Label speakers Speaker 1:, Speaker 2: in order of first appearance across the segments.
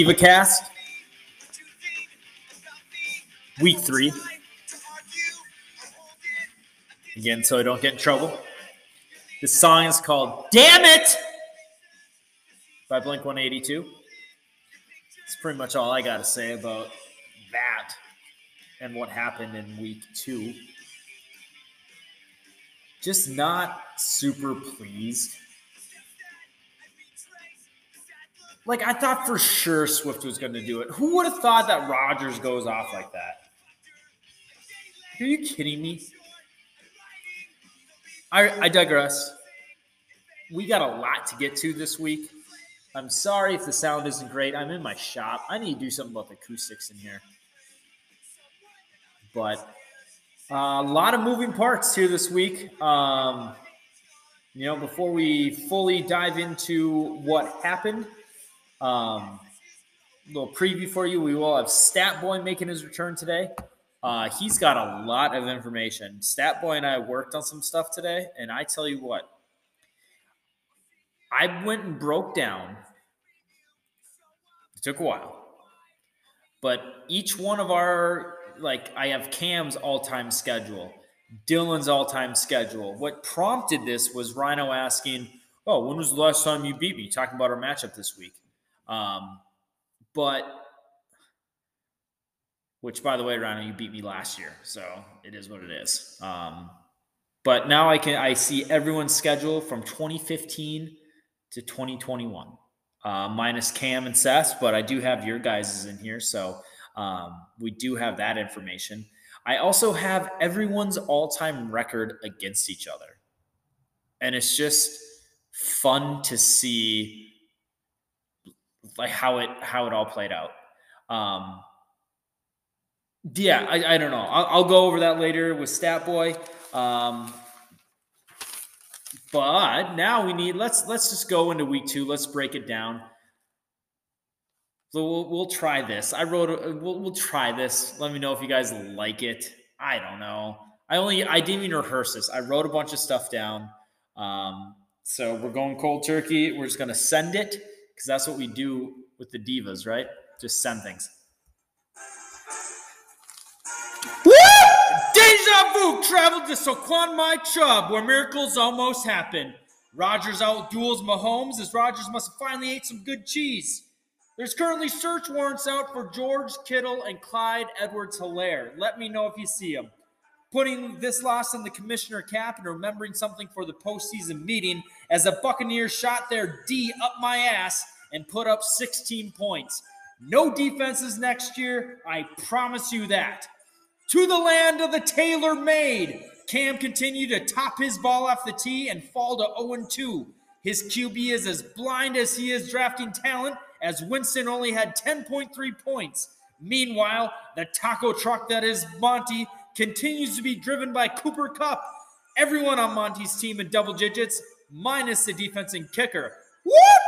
Speaker 1: DivaCast, week three. Again, so I don't get in trouble. This song is called Dammit by Blink 182. It's pretty much all I got to say about that and what happened in week two. Just not super pleased. Like, I thought for sure Swift was going to do it. Who would have thought that Rodgers goes off like that? Are you kidding me? I, I digress. We got a lot to get to this week. I'm sorry if the sound isn't great. I'm in my shop. I need to do something about the acoustics in here. But uh, a lot of moving parts here this week. Um, you know, before we fully dive into what happened, um, little preview for you. We will have Stat Boy making his return today. Uh, he's got a lot of information. Stat Boy and I worked on some stuff today, and I tell you what, I went and broke down. It took a while, but each one of our like I have Cam's all-time schedule, Dylan's all-time schedule. What prompted this was Rhino asking, "Oh, when was the last time you beat me?" Talking about our matchup this week. Um, but which by the way, Rhino, you beat me last year, so it is what it is. Um, but now I can I see everyone's schedule from 2015 to 2021, uh, minus Cam and Seth, but I do have your guys' in here, so um, we do have that information. I also have everyone's all-time record against each other, and it's just fun to see like how it how it all played out. Um, yeah, I, I don't know. I'll, I'll, go over that later with Stat Boy. Um, but now we need let's let's just go into week two. Let's break it down. So we'll, we'll try this. I wrote. A, we'll, we'll try this. Let me know if you guys like it. I don't know. I only I didn't even rehearse this. I wrote a bunch of stuff down. Um, so we're going cold turkey. We're just gonna send it because that's what we do with the divas, right? Just send things. Woo! Deja vu traveled to Saquon My Chub, where miracles almost happen. Rodgers outduels Mahomes as Rodgers must have finally ate some good cheese. There's currently search warrants out for George Kittle and Clyde Edwards Helaire. Let me know if you see them. Putting this loss in the commissioner cap and remembering something for the postseason meeting as the Buccaneers shot their D up my ass and put up 16 points. No defenses next year, I promise you that. To the land of the tailor made. Cam continued to top his ball off the tee and fall to 0 2. His QB is as blind as he is drafting talent, as Winston only had 10.3 points. Meanwhile, the taco truck that is Monty continues to be driven by Cooper Kupp. Everyone on Monty's team in double digits, minus the defense and kicker. Whoop!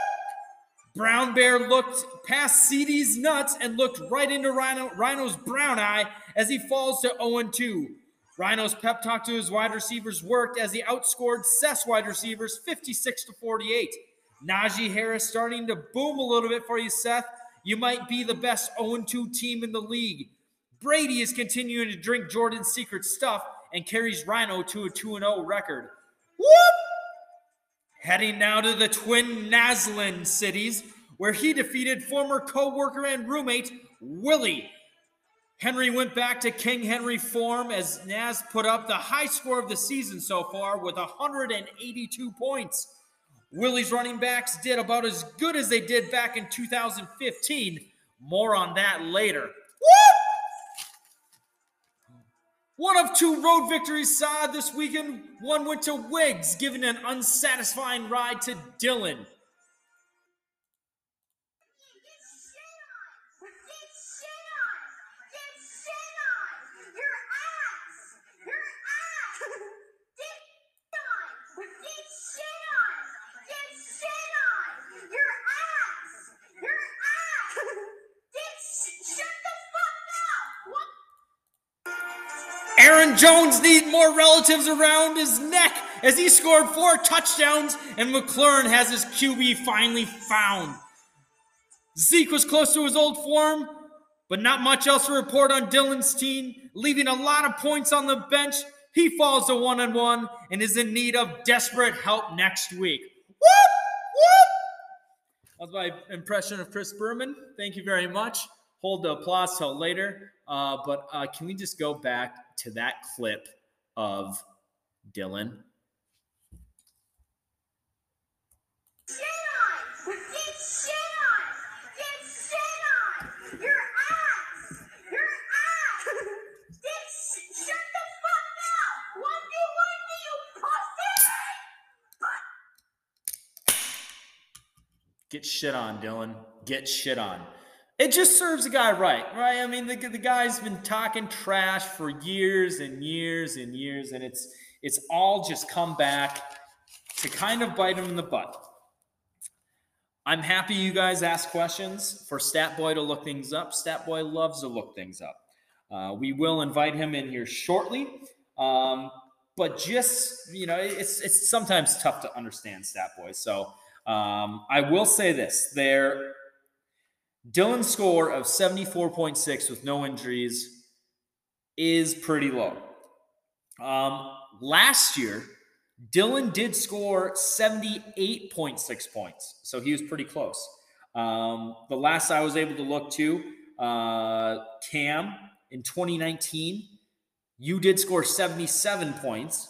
Speaker 1: Brown Bear looked past CD's nuts and looked right into Rhino, Rhino's brown eye as he falls to 0 2. Rhino's pep talk to his wide receivers worked as he outscored Seth's wide receivers 56 to 48. Najee Harris starting to boom a little bit for you, Seth. You might be the best 0 2 team in the league. Brady is continuing to drink Jordan's secret stuff and carries Rhino to a 2 0 record. Whoop! Heading now to the Twin Naslin cities, where he defeated former co worker and roommate Willie. Henry went back to King Henry form as Naz put up the high score of the season so far with 182 points. Willie's running backs did about as good as they did back in 2015. More on that later. One of two road victories saw this weekend. One went to Wiggs, giving an unsatisfying ride to Dylan. Aaron Jones needs more relatives around his neck as he scored four touchdowns and McLaurin has his QB finally found. Zeke was close to his old form, but not much else to report on Dylan's team, leaving a lot of points on the bench. He falls to one and one and is in need of desperate help next week. Whoop! Whoop! That's my impression of Chris Berman. Thank you very much. Hold the applause till later. Uh, but uh, can we just go back to that clip of Dylan? Shit on get shit on
Speaker 2: get shit on your ass your ass Git the fuck down do one do you busted
Speaker 1: Get shit on, Dylan. Get shit on. It just serves the guy right, right? I mean, the, the guy's been talking trash for years and years and years, and it's it's all just come back to kind of bite him in the butt. I'm happy you guys ask questions for Stat Boy to look things up. Stat Boy loves to look things up. Uh, we will invite him in here shortly. Um, but just you know, it's it's sometimes tough to understand Stat Boy. So um, I will say this: their Dylan's score of 74.6 with no injuries is pretty low. Um, last year, Dylan did score 78.6 points, so he was pretty close. Um, the last I was able to look to, uh, Cam in 2019, you did score 77 points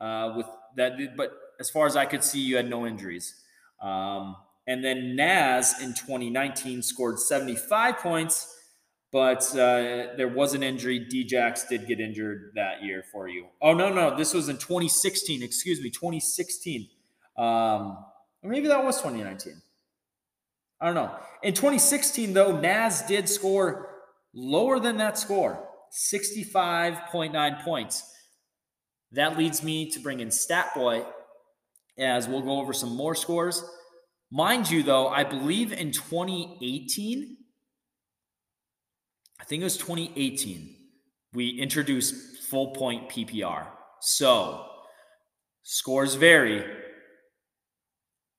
Speaker 1: uh, with that, but as far as I could see, you had no injuries. Um, and then Naz in 2019 scored 75 points, but uh, there was an injury. Djax did get injured that year for you. Oh, no, no. This was in 2016. Excuse me, 2016. Um, or maybe that was 2019. I don't know. In 2016, though, Naz did score lower than that score 65.9 points. That leads me to bring in Stat Boy as we'll go over some more scores. Mind you, though, I believe in 2018, I think it was 2018, we introduced full point PPR. So scores vary,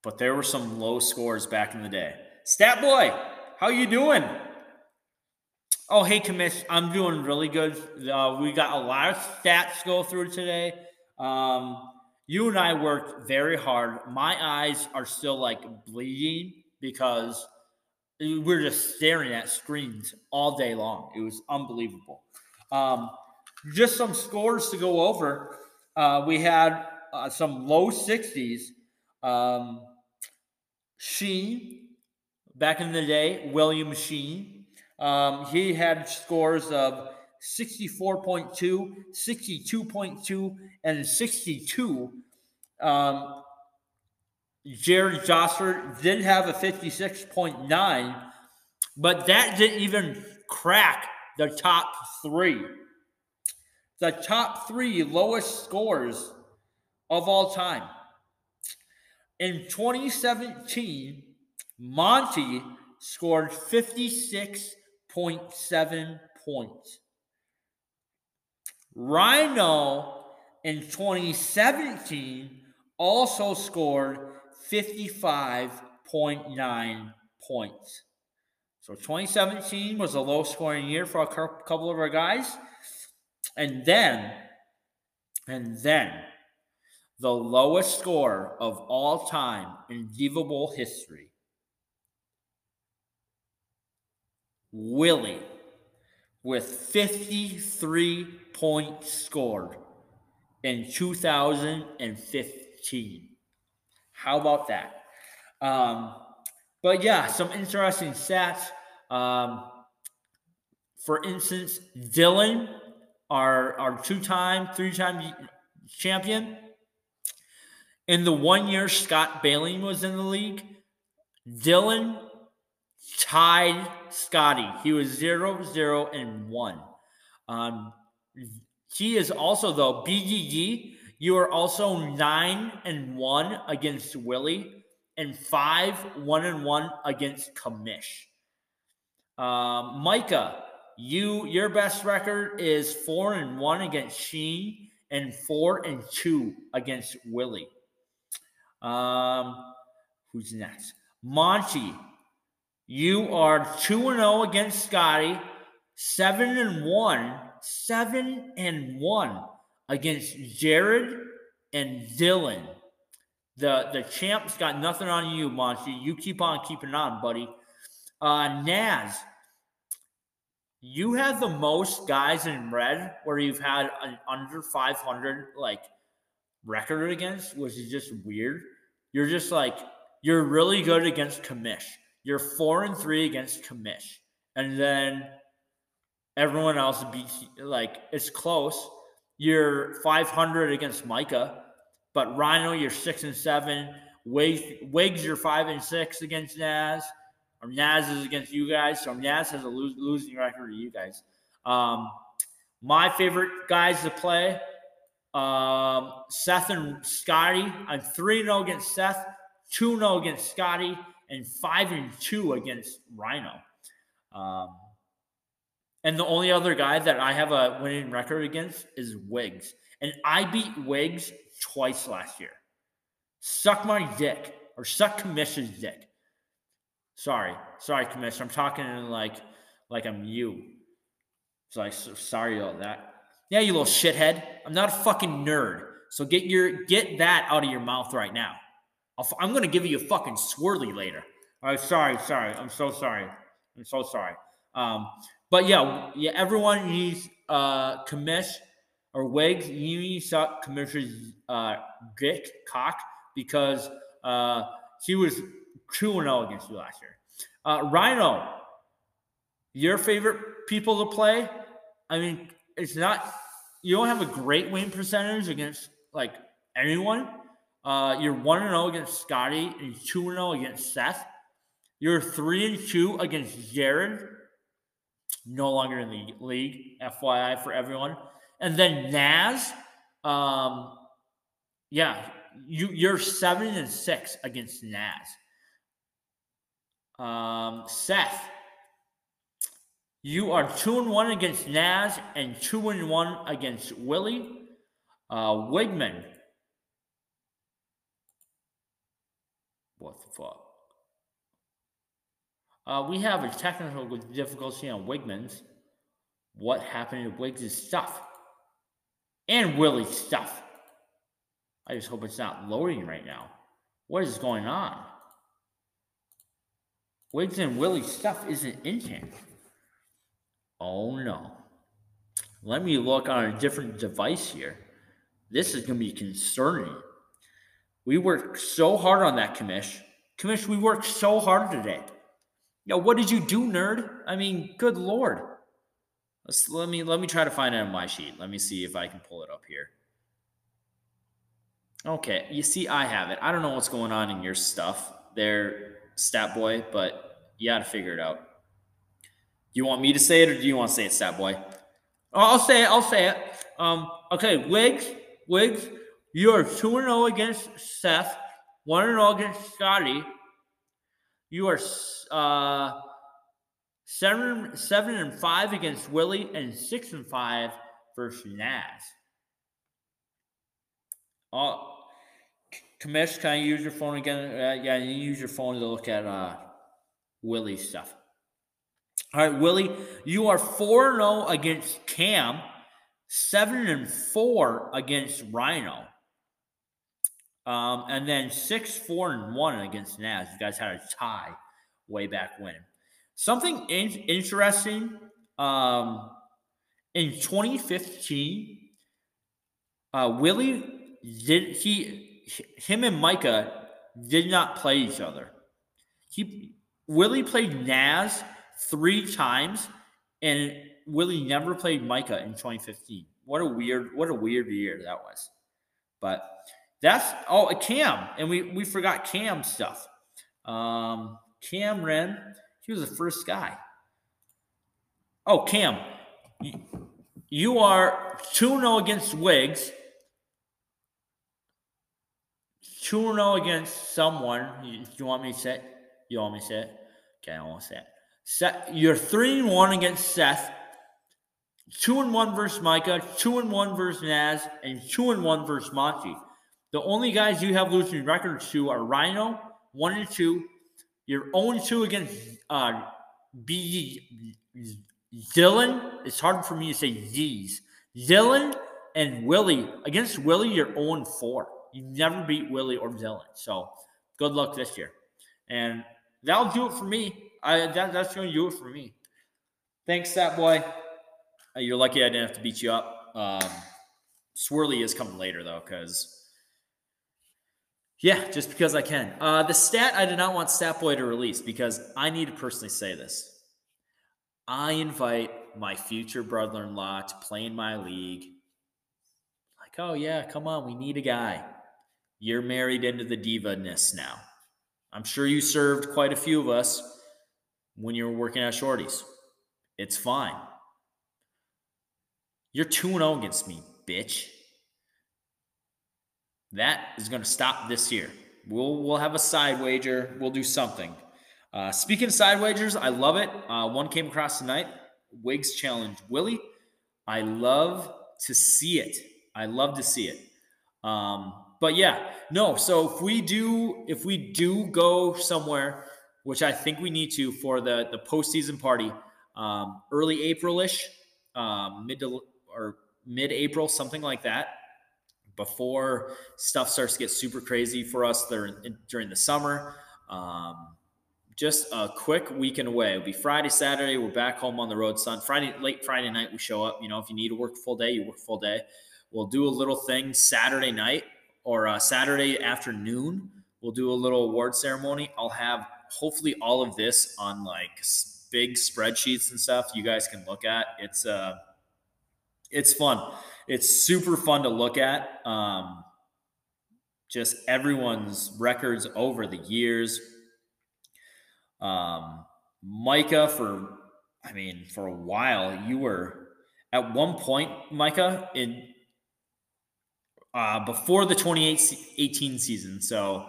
Speaker 1: but there were some low scores back in the day. Stat boy, how you doing? Oh, hey, commish, I'm doing really good. Uh, we got a lot of stats go through today. Um, you and I worked very hard. My eyes are still like bleeding because we're just staring at screens all day long. It was unbelievable. Um, just some scores to go over. Uh, we had uh, some low 60s. Um, Sheen, back in the day, William Sheen, um, he had scores of 64.2, 62.2, and 62. Um, Jared Josser did have a 56.9, but that didn't even crack the top three. The top three lowest scores of all time. In 2017, Monty scored 56.7 points. Rhino in 2017 also scored 55.9 points. So 2017 was a low scoring year for a couple of our guys. And then, and then, the lowest score of all time in Diva Bowl history. Willie with 53 points scored in 2015. How about that? Um, but yeah, some interesting stats. Um, for instance, Dylan, our, our two time, three time champion, in the one year Scott Bailey was in the league, Dylan tied Scotty. He was 0 0 and 1. Um, he is also, though, BGG, you are also 9 and 1 against Willie and 5 1 and 1 against Commish. Um, Micah, you your best record is 4 and 1 against Sheen and 4 and 2 against Willie. Um, who's next? Monty, You are 2 and 0 against Scotty, 7 and 1, 7 and 1 against Jared and Dylan. The the champs got nothing on you, Monty. You keep on keeping on, buddy. Uh Naz, you have the most guys in red where you've had an under 500 like record against, which is just weird. You're just like you're really good against Commish. You're four and three against Commish, and then everyone else beats like it's close. You're 500 against Micah, but Rhino you're six and seven. Wigs, you're five and six against Naz. Or Naz is against you guys, so Naz has a lo- losing record to you guys. Um, my favorite guys to play um, Seth and Scotty. I'm 3 0 against Seth, 2 0 against Scotty, and 5 and 2 against Rhino. Um, and the only other guy that I have a winning record against is Wiggs. And I beat Wiggs twice last year. Suck my dick or suck Commish's dick. Sorry, sorry, Commish. I'm talking like like I'm you. So I so sorry about that. Yeah, you little shithead. I'm not a fucking nerd. So get your get that out of your mouth right now. i am gonna give you a fucking swirly later. All right, sorry, sorry. I'm so sorry. I'm so sorry. Um, but yeah, yeah. Everyone needs uh commish or wigs. You need to suck commissioner's uh dick cock because uh he was two and zero oh against you last year. Uh, Rhino, your favorite people to play? I mean, it's not you don't have a great win percentage against like anyone. Uh, you're one and zero oh against Scotty and two and zero oh against Seth. You're three and two against Jared. No longer in the league, FYI for everyone. And then Naz, um, yeah, you you're seven and six against Naz. Um, Seth, you are two and one against Naz and two and one against Willie. Uh, Wigman. What the fuck? Uh, we have a technical difficulty on Wigman's. What happened to Wiggs' stuff? And Willie's stuff. I just hope it's not loading right now. What is going on? Wiggs and Willie's stuff isn't in here. Oh no. Let me look on a different device here. This is going to be concerning. We worked so hard on that, Commish. Commish, we worked so hard today. Yo, what did you do, nerd? I mean, good lord. Let's, let me let me try to find it on my sheet. Let me see if I can pull it up here. Okay, you see, I have it. I don't know what's going on in your stuff there, stat boy, but you got to figure it out you want me to say it or do you want to say it, Stat Boy? Oh, I'll say it. I'll say it. Um, okay, Wiggs, Wiggs, you are 2 and 0 against Seth, 1 and 0 against Scotty. You are uh, 7, 7 and 5 against Willie and 6 and 5 versus Naz. Oh, Commish, can I use your phone again? Uh, yeah, you use your phone to look at uh, Willie's stuff. All right, Willie, you are 4 0 against Cam, 7 and 4 against Rhino. Um, and then 6 4 and 1 against Naz. You guys had a tie way back when. Something in- interesting um, in 2015, uh, Willie did he him and Micah did not play each other. He Willie played Naz three times, and Willie never played Micah in 2015. What a weird, what a weird year that was. But that's oh Cam, and we we forgot Cam stuff. Um, Cam Wren, he was the first guy. Oh, Cam, you are 2 0 against Wiggs, 2 0 against someone. You, you want me to say? You want me to say? Okay, I won't say it. Seth, you're three and one against Seth, two and one versus Micah, two and one versus Naz, and two and one versus Monty. The only guys you have losing records to are Rhino, one and two, You're 0 2 against uh, B. Dylan. It's hard for me to say Z's. Dylan and Willie. Against Willie, you're 0 4. You never beat Willie or Dylan. So good luck this year. And that'll do it for me. I that, that's going to do it for me. Thanks, that boy. Uh, you're lucky I didn't have to beat you up. Um, Swirly is coming later though, because yeah, just because I can. Uh, the stat I did not want Statboy to release because I need to personally say this. I invite my future brother-in-law to play in my league. Like, oh yeah, come on, we need a guy. You're married into the diva-ness now. I'm sure you served quite a few of us when you were working at Shorty's. It's fine. You're 2 0 against me, bitch. That is going to stop this year. We'll we'll have a side wager. We'll do something. Uh, speaking of side wagers, I love it. Uh, one came across tonight. Wigs challenge Willie. I love to see it. I love to see it. Um, but yeah, no. So if we do, if we do go somewhere, which I think we need to for the the postseason party, um, early Aprilish, um, mid to or mid April, something like that before stuff starts to get super crazy for us there during the summer. Um, just a quick weekend away. It'll be Friday, Saturday. We're back home on the road. Sun Friday, late Friday night, we show up. You know, if you need to work full day, you work full day. We'll do a little thing Saturday night or uh, Saturday afternoon. We'll do a little award ceremony. I'll have hopefully all of this on like big spreadsheets and stuff you guys can look at. It's uh, it's fun it's super fun to look at. Um, just everyone's records over the years. Um, Micah, for I mean, for a while, you were at one point, Micah, in uh, before the 2018 season. So,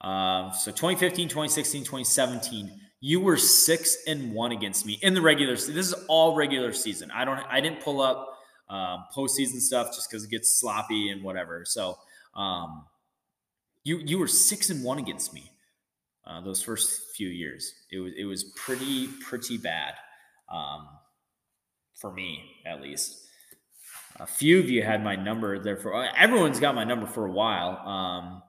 Speaker 1: uh, so 2015, 2016, 2017, you were six and one against me in the regular. season. This is all regular season. I don't. I didn't pull up um, postseason stuff just because it gets sloppy and whatever. So um, you you were six and one against me uh, those first few years. It was it was pretty pretty bad um, for me at least. A few of you had my number there for everyone's got my number for a while. Um,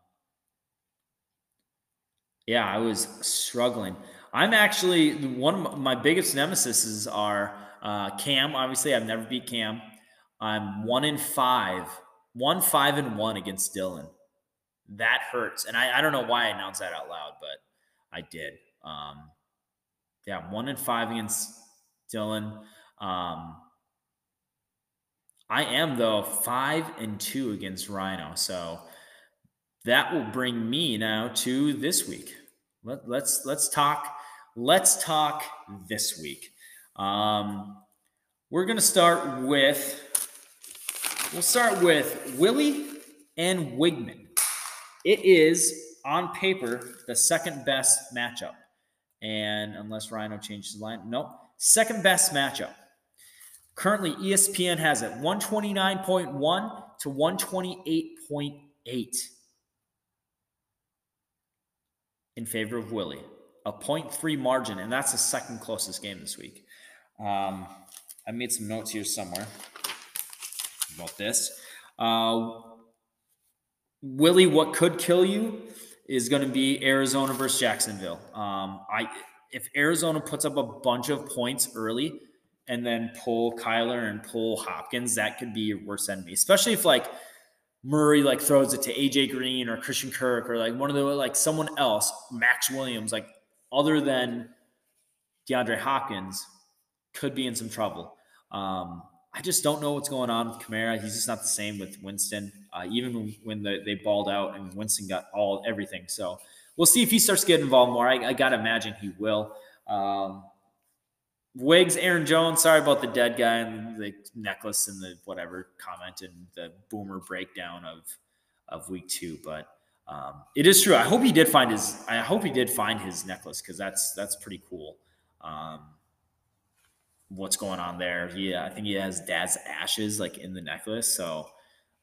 Speaker 1: yeah, I was struggling. I'm actually one of my biggest nemesis are uh, Cam. Obviously, I've never beat Cam. I'm one in five, one five and one against Dylan. That hurts, and I, I don't know why I announced that out loud, but I did. Um, yeah, one in five against Dylan. Um, I am though five and two against Rhino, so that will bring me now to this week. Let, let's let's talk. Let's talk this week. Um, we're gonna start with We'll start with Willie and Wigman. It is on paper the second best matchup. And unless Rhino changes his line, nope. Second best matchup. Currently, ESPN has it 129.1 to 128.8 in favor of Willie. A 0.3 margin, and that's the second closest game this week. Um, I made some notes here somewhere about this. Uh, Willie, what could kill you is going to be Arizona versus Jacksonville. Um, I if Arizona puts up a bunch of points early and then pull Kyler and pull Hopkins, that could be your worst enemy. Especially if like Murray like throws it to AJ Green or Christian Kirk or like one of the like someone else, Maxx Williams, like other than DeAndre Hopkins, could be in some trouble. Um, I just don't know what's going on with Kamara. He's just not the same with Winston. Uh, even when the, they balled out and Winston got all everything. So we'll see if he starts getting involved more. I, I gotta imagine he will. Um, Wiggs, Aaron Jones. Sorry about the dead guy and the necklace and the whatever comment and the boomer breakdown of of week two, but. Um, it is true. I hope he did find his. I hope he did find his necklace because that's that's pretty cool. Um, what's going on there. He, I think he has dad's ashes like in the necklace. So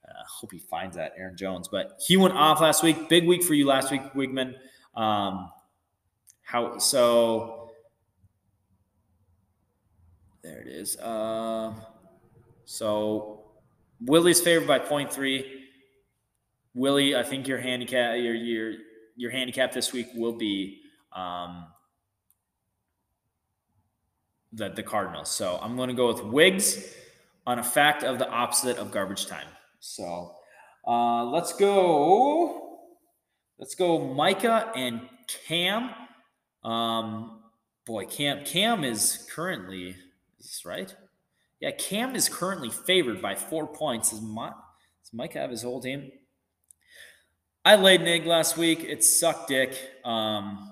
Speaker 1: uh, hope he finds that Aaron Jones. But he went off last week. Big week for you last week, Wigman. Um, how so there it is. Uh, so Willie's favored by 0.3. Willie, I think your handicap your your your handicap this week will be um, the the Cardinals. So I'm going to go with Wiggs on a fact of the opposite of garbage time. So uh, let's go. Let's go, Micah and Cam. Um, boy, Cam Cam is currently is this right? Yeah, Cam is currently favored by four points. Does, My, Micah have his whole team? I laid an egg last week. It sucked dick. Um,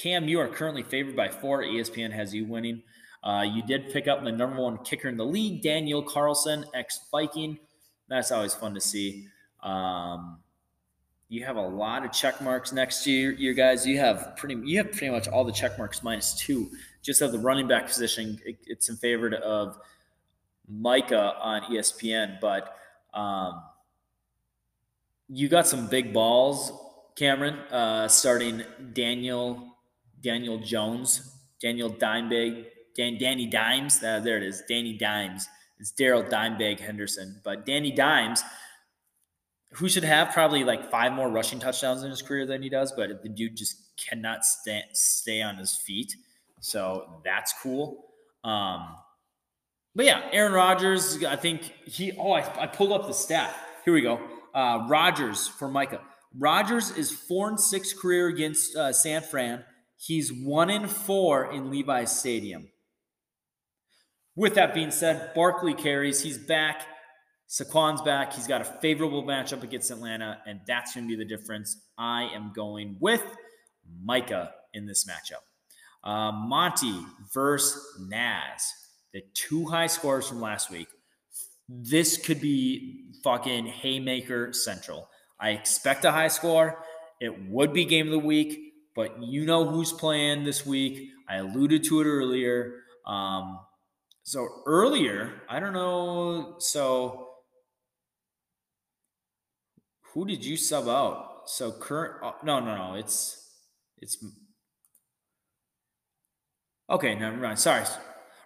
Speaker 1: Cam, you are currently favored by four. ESPN has you winning. Uh, you did pick up the number one kicker in the league, Daniel Carlson, ex Viking. That's always fun to see. Um, you have a lot of check marks next year, you guys. You have pretty, you have pretty much all the check marks minus two. Just of the running back position, it, it's in favor of Micah on ESPN, but um, you got some big balls, Cameron. Uh, starting Daniel Daniel Jones, Daniel Dimebag, Dan, Danny Dimes. Uh, there it is, Danny Dimes. It's Daryl Dimebag Henderson, but Danny Dimes, who should have probably like five more rushing touchdowns in his career than he does, but the dude just cannot stay stay on his feet. So that's cool. Um, but yeah, Aaron Rodgers, I think he. Oh, I, I pulled up the stat. Here we go. Uh, Rodgers for Micah. Rodgers is four and six career against uh, San Fran. He's one in four in Levi's Stadium. With that being said, Barkley carries. He's back. Saquon's back. He's got a favorable matchup against Atlanta, and that's going to be the difference. I am going with Micah in this matchup. Uh, Monty versus Naz, the two high scores from last week. This could be fucking haymaker central. I expect a high score. It would be game of the week, but you know who's playing this week. I alluded to it earlier. Um, so earlier, I don't know. So who did you sub out? So current? Oh, no, no, no. It's it's okay. Never mind. Sorry.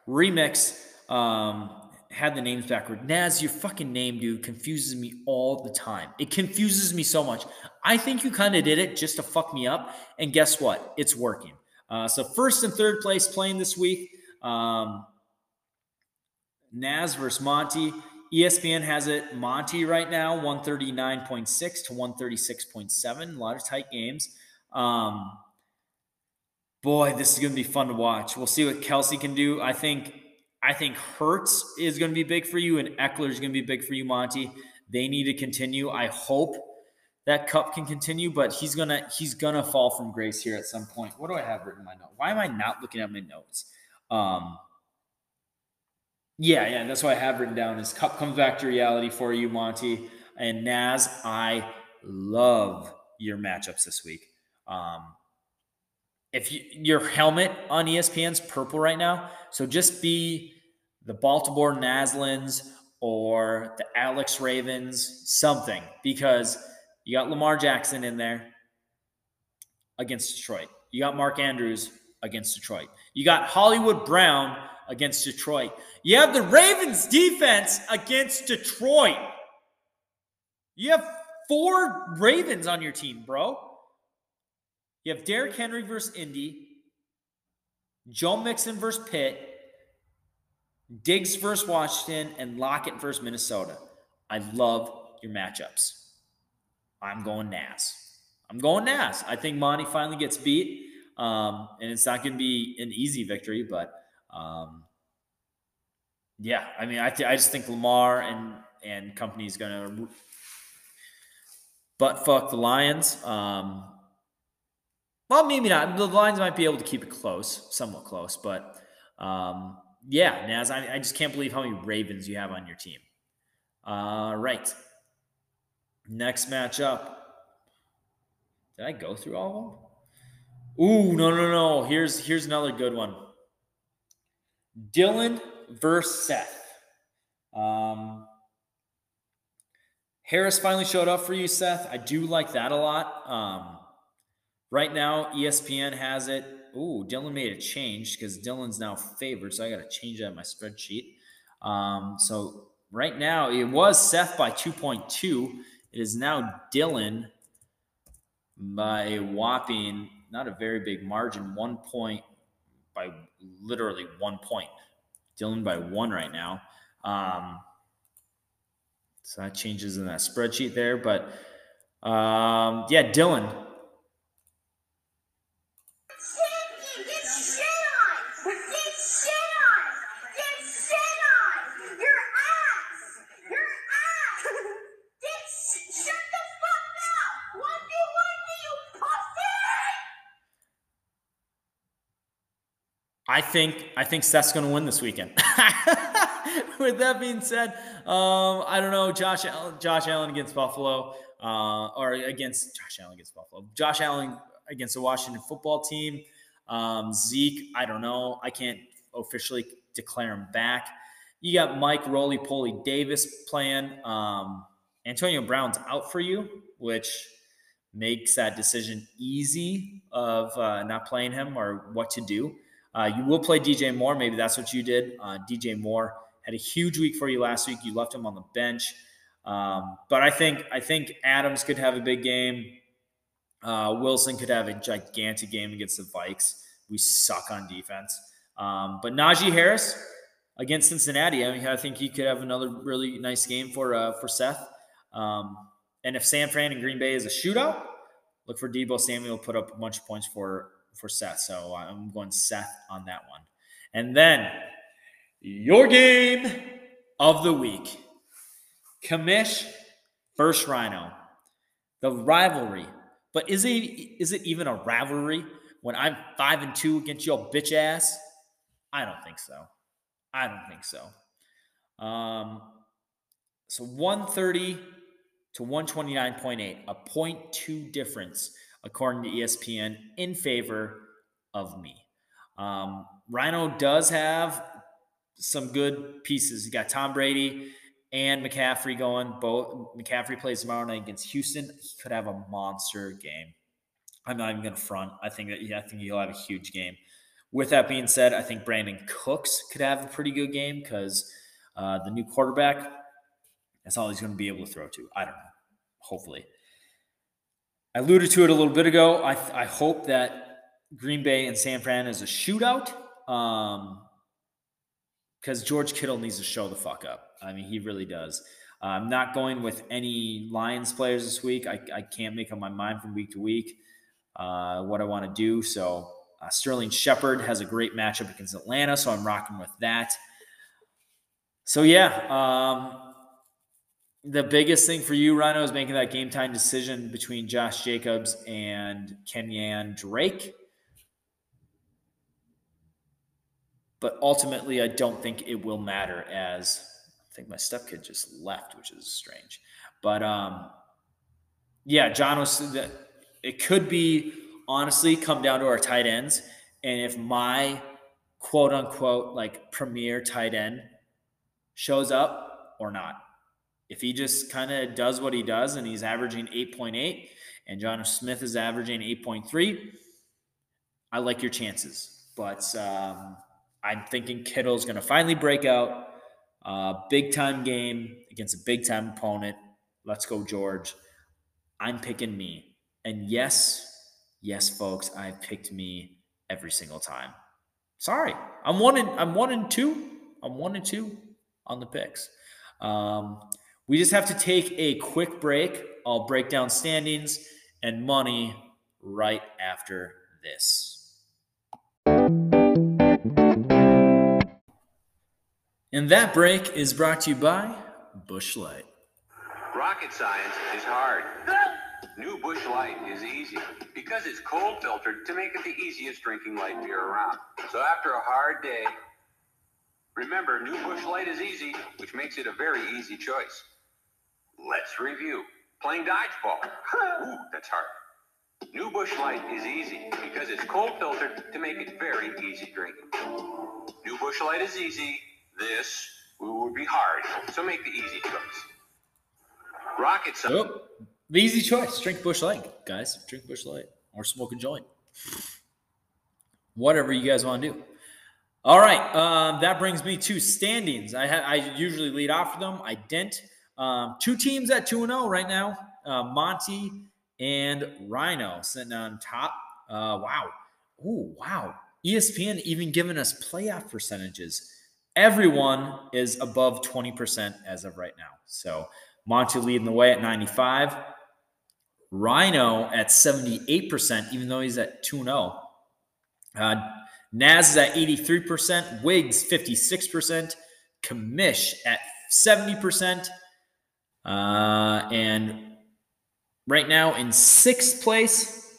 Speaker 1: Remix. Um, had the names backward. Naz, your fucking name, dude, confuses me all the time. It confuses me so much. I think you kind of did it just to fuck me up. And guess what? It's working. Uh, so first and third place playing this week. Um, Naz versus Monty. ESPN has it Monty right now, 139.6 to 136.7. A lot of tight games. Um, boy, this is going to be fun to watch. We'll see what Kelce can do. I think I think Hurts is going to be big for you, and Ekeler is going to be big for you, Monty. They need to continue. I hope that Kupp can continue, but he's gonna he's gonna fall from grace here at some point. What do I have written in my note? Why am I not looking at my notes? Um, yeah, yeah, that's what I have written down. Is Kupp comes back to reality for you, Monty and Naz. I love your matchups this week. Um, if you, your helmet on ESPN's purple right now, so just be the Baltimore Naslins or the Alex Ravens, something, because you got Lamar Jackson in there against Detroit. You got Mark Andrews against Detroit. You got Hollywood Brown against Detroit. You have the Ravens defense against Detroit. You have four Ravens on your team, bro. You have Derrick Henry versus Indy, Joe Mixon versus Pitt, Diggs versus Washington, and Lockett versus Minnesota. I love your matchups. I'm going Naz. I'm going Naz. I think Monty finally gets beat, um, and it's not going to be an easy victory, but um, yeah, I mean, I, th- I just think Lamar and and company is going to butt fuck the Lions. Um, well, maybe not. The Lions might be able to keep it close, somewhat close, but um, yeah, Naz, I, I, just can't believe how many Ravens you have on your team. All right. Next matchup. Did I go through all of them? Ooh, no, no, no. Here's here's another good one. Dylan versus Seth. Um, Harris finally showed up for you, Seth. I do like that a lot. Um, Right now, ESPN has it. Ooh, Dylan made a change because Dylan's now favored, so I got to change that in my spreadsheet. Um, so right now, it was Seth by 2.2. It is now Dylan by a whopping, not a very big margin, one point by literally one point. Dylan by one right now. Um, so that changes in that spreadsheet there. But um, yeah, Dylan I think I think Seth's going to win this weekend. With that being said, um, I don't know Josh Allen, Josh Allen against Buffalo, uh, or against Josh Allen against Buffalo. Josh Allen against the Washington football team. Um, Zeke, I don't know. I can't officially declare him back. You got Mike Roly Poly Davis playing. Um, Antonio Brown's out for you, which makes that decision easy of uh, not playing him or what to do. Uh, you will play DJ Moore. Maybe that's what you did. Uh, DJ Moore had a huge week for you last week. You left him on the bench, um, but I think I think Adams could have a big game. Uh, Wilson could have a gigantic game against the Vikes. We suck on defense, um, but Najee Harris against Cincinnati. I mean, I think he could have another really nice game for uh, for Seth. Um, and if San Fran and Green Bay is a shootout, look for Deebo Samuel put up a bunch of points for for Seth. So I'm going Seth on that one. And then your game of the week. Commish versus Rhino. The rivalry. But is it is it even a rivalry when I'm five and two against your bitch ass? I don't think so. I don't think so. Um, so 130 to 129.8, a 0.2 difference according to ESPN, in favor of me. Um, Rhino does have some good pieces. You got Tom Brady and McCaffrey going. Both McCaffrey plays tomorrow night against Houston. He could have a monster game. I'm not even going to front. I think that yeah, I think he'll have a huge game. With that being said, I think Brandin Cooks could have a pretty good game because uh, the new quarterback. That's all he's going to be able to throw to. I don't know. Hopefully. I alluded to it a little bit ago. I, I hope that Green Bay and San Fran is a shootout because um, George Kittle needs to show the fuck up. I mean, he really does. I'm not going with any Lions players this week. I, I can't make up my mind from week to week uh, what I want to do. So uh, Sterling Shepard has a great matchup against Atlanta, so I'm rocking with that. So yeah, um, the biggest thing for you, Rhino, is making that game time decision between Josh Jacobs and Kenyan Drake. But ultimately, I don't think it will matter as I think my stepkid just left, which is strange. But um, yeah, John was it could be honestly come down to our tight ends. And if my quote unquote like premier tight end shows up or not if he just kind of does what he does and he's averaging 8.8 and Jonnu Smith is averaging 8.3, I like your chances. But um, I'm thinking Kittle's going to finally break out. Uh, big time game against a big time opponent. Let's go, George. I'm picking me. And yes, yes, folks, I've picked me every single time. Sorry, I'm one and I'm one and two. I'm one and two on the picks. Um, we just have to take a quick break. I'll break down standings and money right after this. And that break is brought to you by Busch Light.
Speaker 3: Rocket science is hard. New Busch Light is easy because it's cold filtered to make it the easiest drinking light beer around. So after a hard day, remember New Busch Light is easy, which makes it a very easy choice. Let's review. Playing dodgeball. Ooh, that's hard. New Busch Light is easy because it's cold filtered to make it very easy drinking. New Busch Light is easy. This would be hard, so make the easy choice. Rocket
Speaker 1: science. Oh, the easy choice. Drink Busch Light, guys. Drink Busch Light. or smoke a joint. Whatever you guys want to do. All right, um, that brings me to standings. I ha- I usually lead off for them. I didn't. Um, two teams at two and zero oh right now. Uh, Monty and Rhino sitting on top. Uh, wow. Oh wow. ESPN even giving us playoff percentages. Everyone is above 20% as of right now. So Monty leading the way at 95. Rhino at 78%, even though he's at 2 0. Uh, Naz is at 83%, Wiggs 56%, Commish at 70%. Uh, and right now in sixth place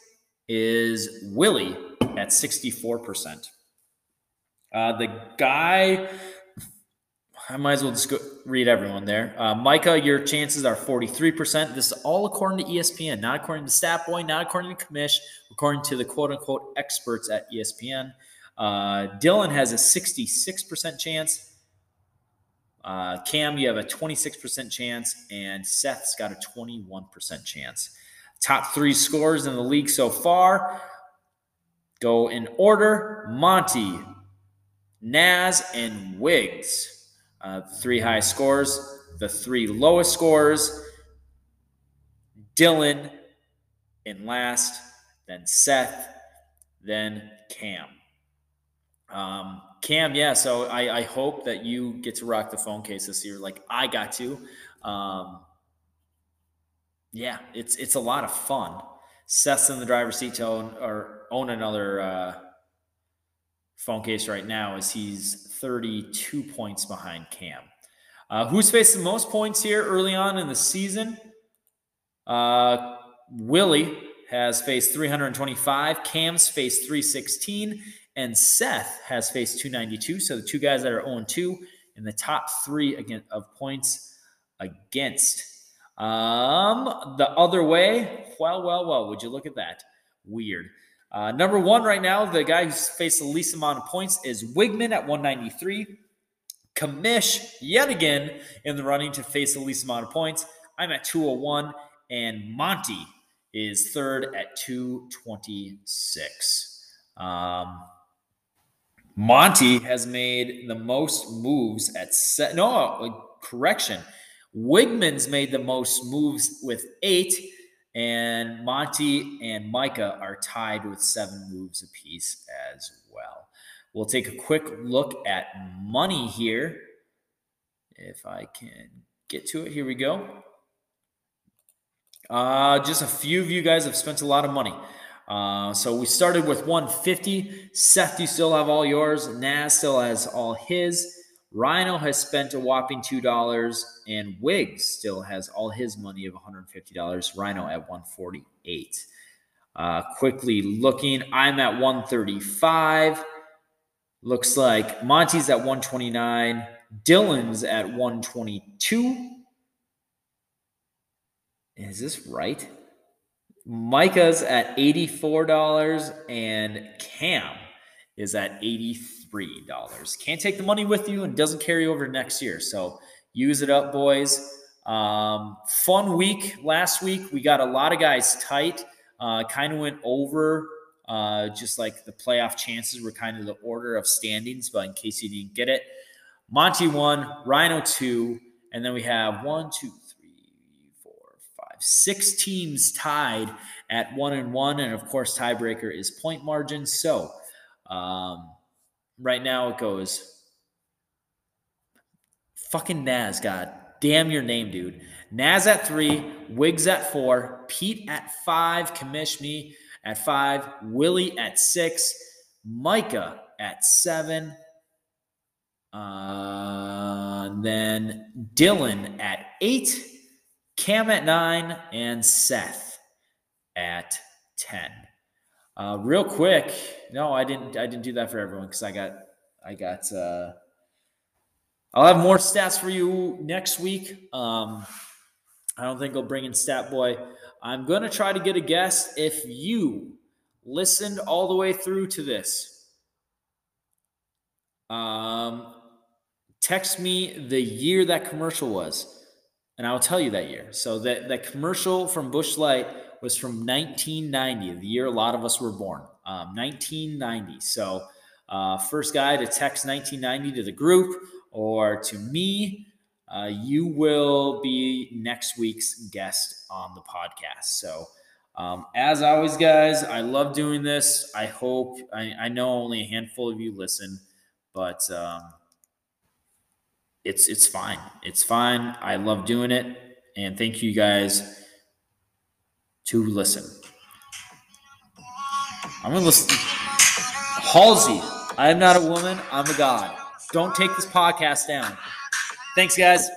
Speaker 1: is Willie at 64%. Uh, the guy, I might as well just go read everyone there. Uh, Micah, your chances are 43%. This is all according to ESPN, not according to Statboy, not according to Commish, according to the quote unquote experts at ESPN. Uh, Dylan has a 66% chance. Uh, Cam, you have a 26% chance, and Seth's got a 21% chance. Top three scores in the league so far go in order Monty, Naz, and Wiggs. Uh, three high scores. The three lowest scores Dylan in last, then Seth, then Cam. Um, Cam, yeah. So I, I, hope that you get to rock the phone case this year, like I got to. Um, yeah, it's it's a lot of fun. Seth's in the driver's seat to own or own another uh, phone case right now, as he's 32 points behind Cam. Uh, who's faced the most points here early on in the season? Uh, Willie has faced 325. Cam's faced 316. And Seth has faced 292. So the two guys that are 0 2 in the top three again of points against. Um, the other way, well, well, well, would you look at that? Weird. Uh, number one right now, the guy who's faced the least amount of points is Wigman at 193. Commish, yet again, in the running to face the least amount of points. I'm at 201, and Monty is third at 226. Um, Monty has made the most moves at set. No, correction. Wigman's made the most moves with eight, and Monty and Micah are tied with seven moves apiece as well. We'll take a quick look at money here. If I can get to it, here we go. Uh, just a few of you guys have spent a lot of money. Uh, so we started with 150. Seth, you still have all yours. Naz still has all his. Rhino has spent a whopping $2, and Wiggs still has all his money of $150. Rhino at 148. Uh, quickly looking, I'm at 135. Looks like Monty's at 129. Dylan's at 122. Is this right? Micah's at $84 and Cam is at $83. Can't take the money with you and doesn't carry over next year. So use it up, boys. Um, fun week last week. We got a lot of guys tight. Uh, kind of went over uh, just like the playoff chances were kind of the order of standings, but in case you didn't get it, Monty one, Rhino two, and then we have one, two, Six teams tied at one and one, and of course, tiebreaker is point margin. So, um, right now it goes fucking Naz. God damn your name, dude. Naz at three, Wiggs at four, Pete at five, Commish me at five, Willie at six, Micah at seven, uh, then Dylan at eight. Cam at nine, and Seth at 10. Uh, real quick, no, I didn't. I didn't do that for everyone because I got, I got. Uh, I'll have more stats for you next week. Um, I don't think I'll bring in Stat Boy. I'm gonna try to get a guess if you listened all the way through to this. Um, text me the year that commercial was and I'll tell you that year. So that that commercial from Busch Light was from 1990, the year a lot of us were born, um, 1990. So, uh, first guy to text 1990 to the group or to me, uh, you will be next week's guest on the podcast. So, um, as always, guys, I love doing this. I hope, I, I know only a handful of you listen, but um, it's it's fine. It's fine. I love doing it, and thank you guys to listen. I'm gonna listen. Halsey, I am not a woman. I'm a god. Don't take this podcast down. Thanks, guys.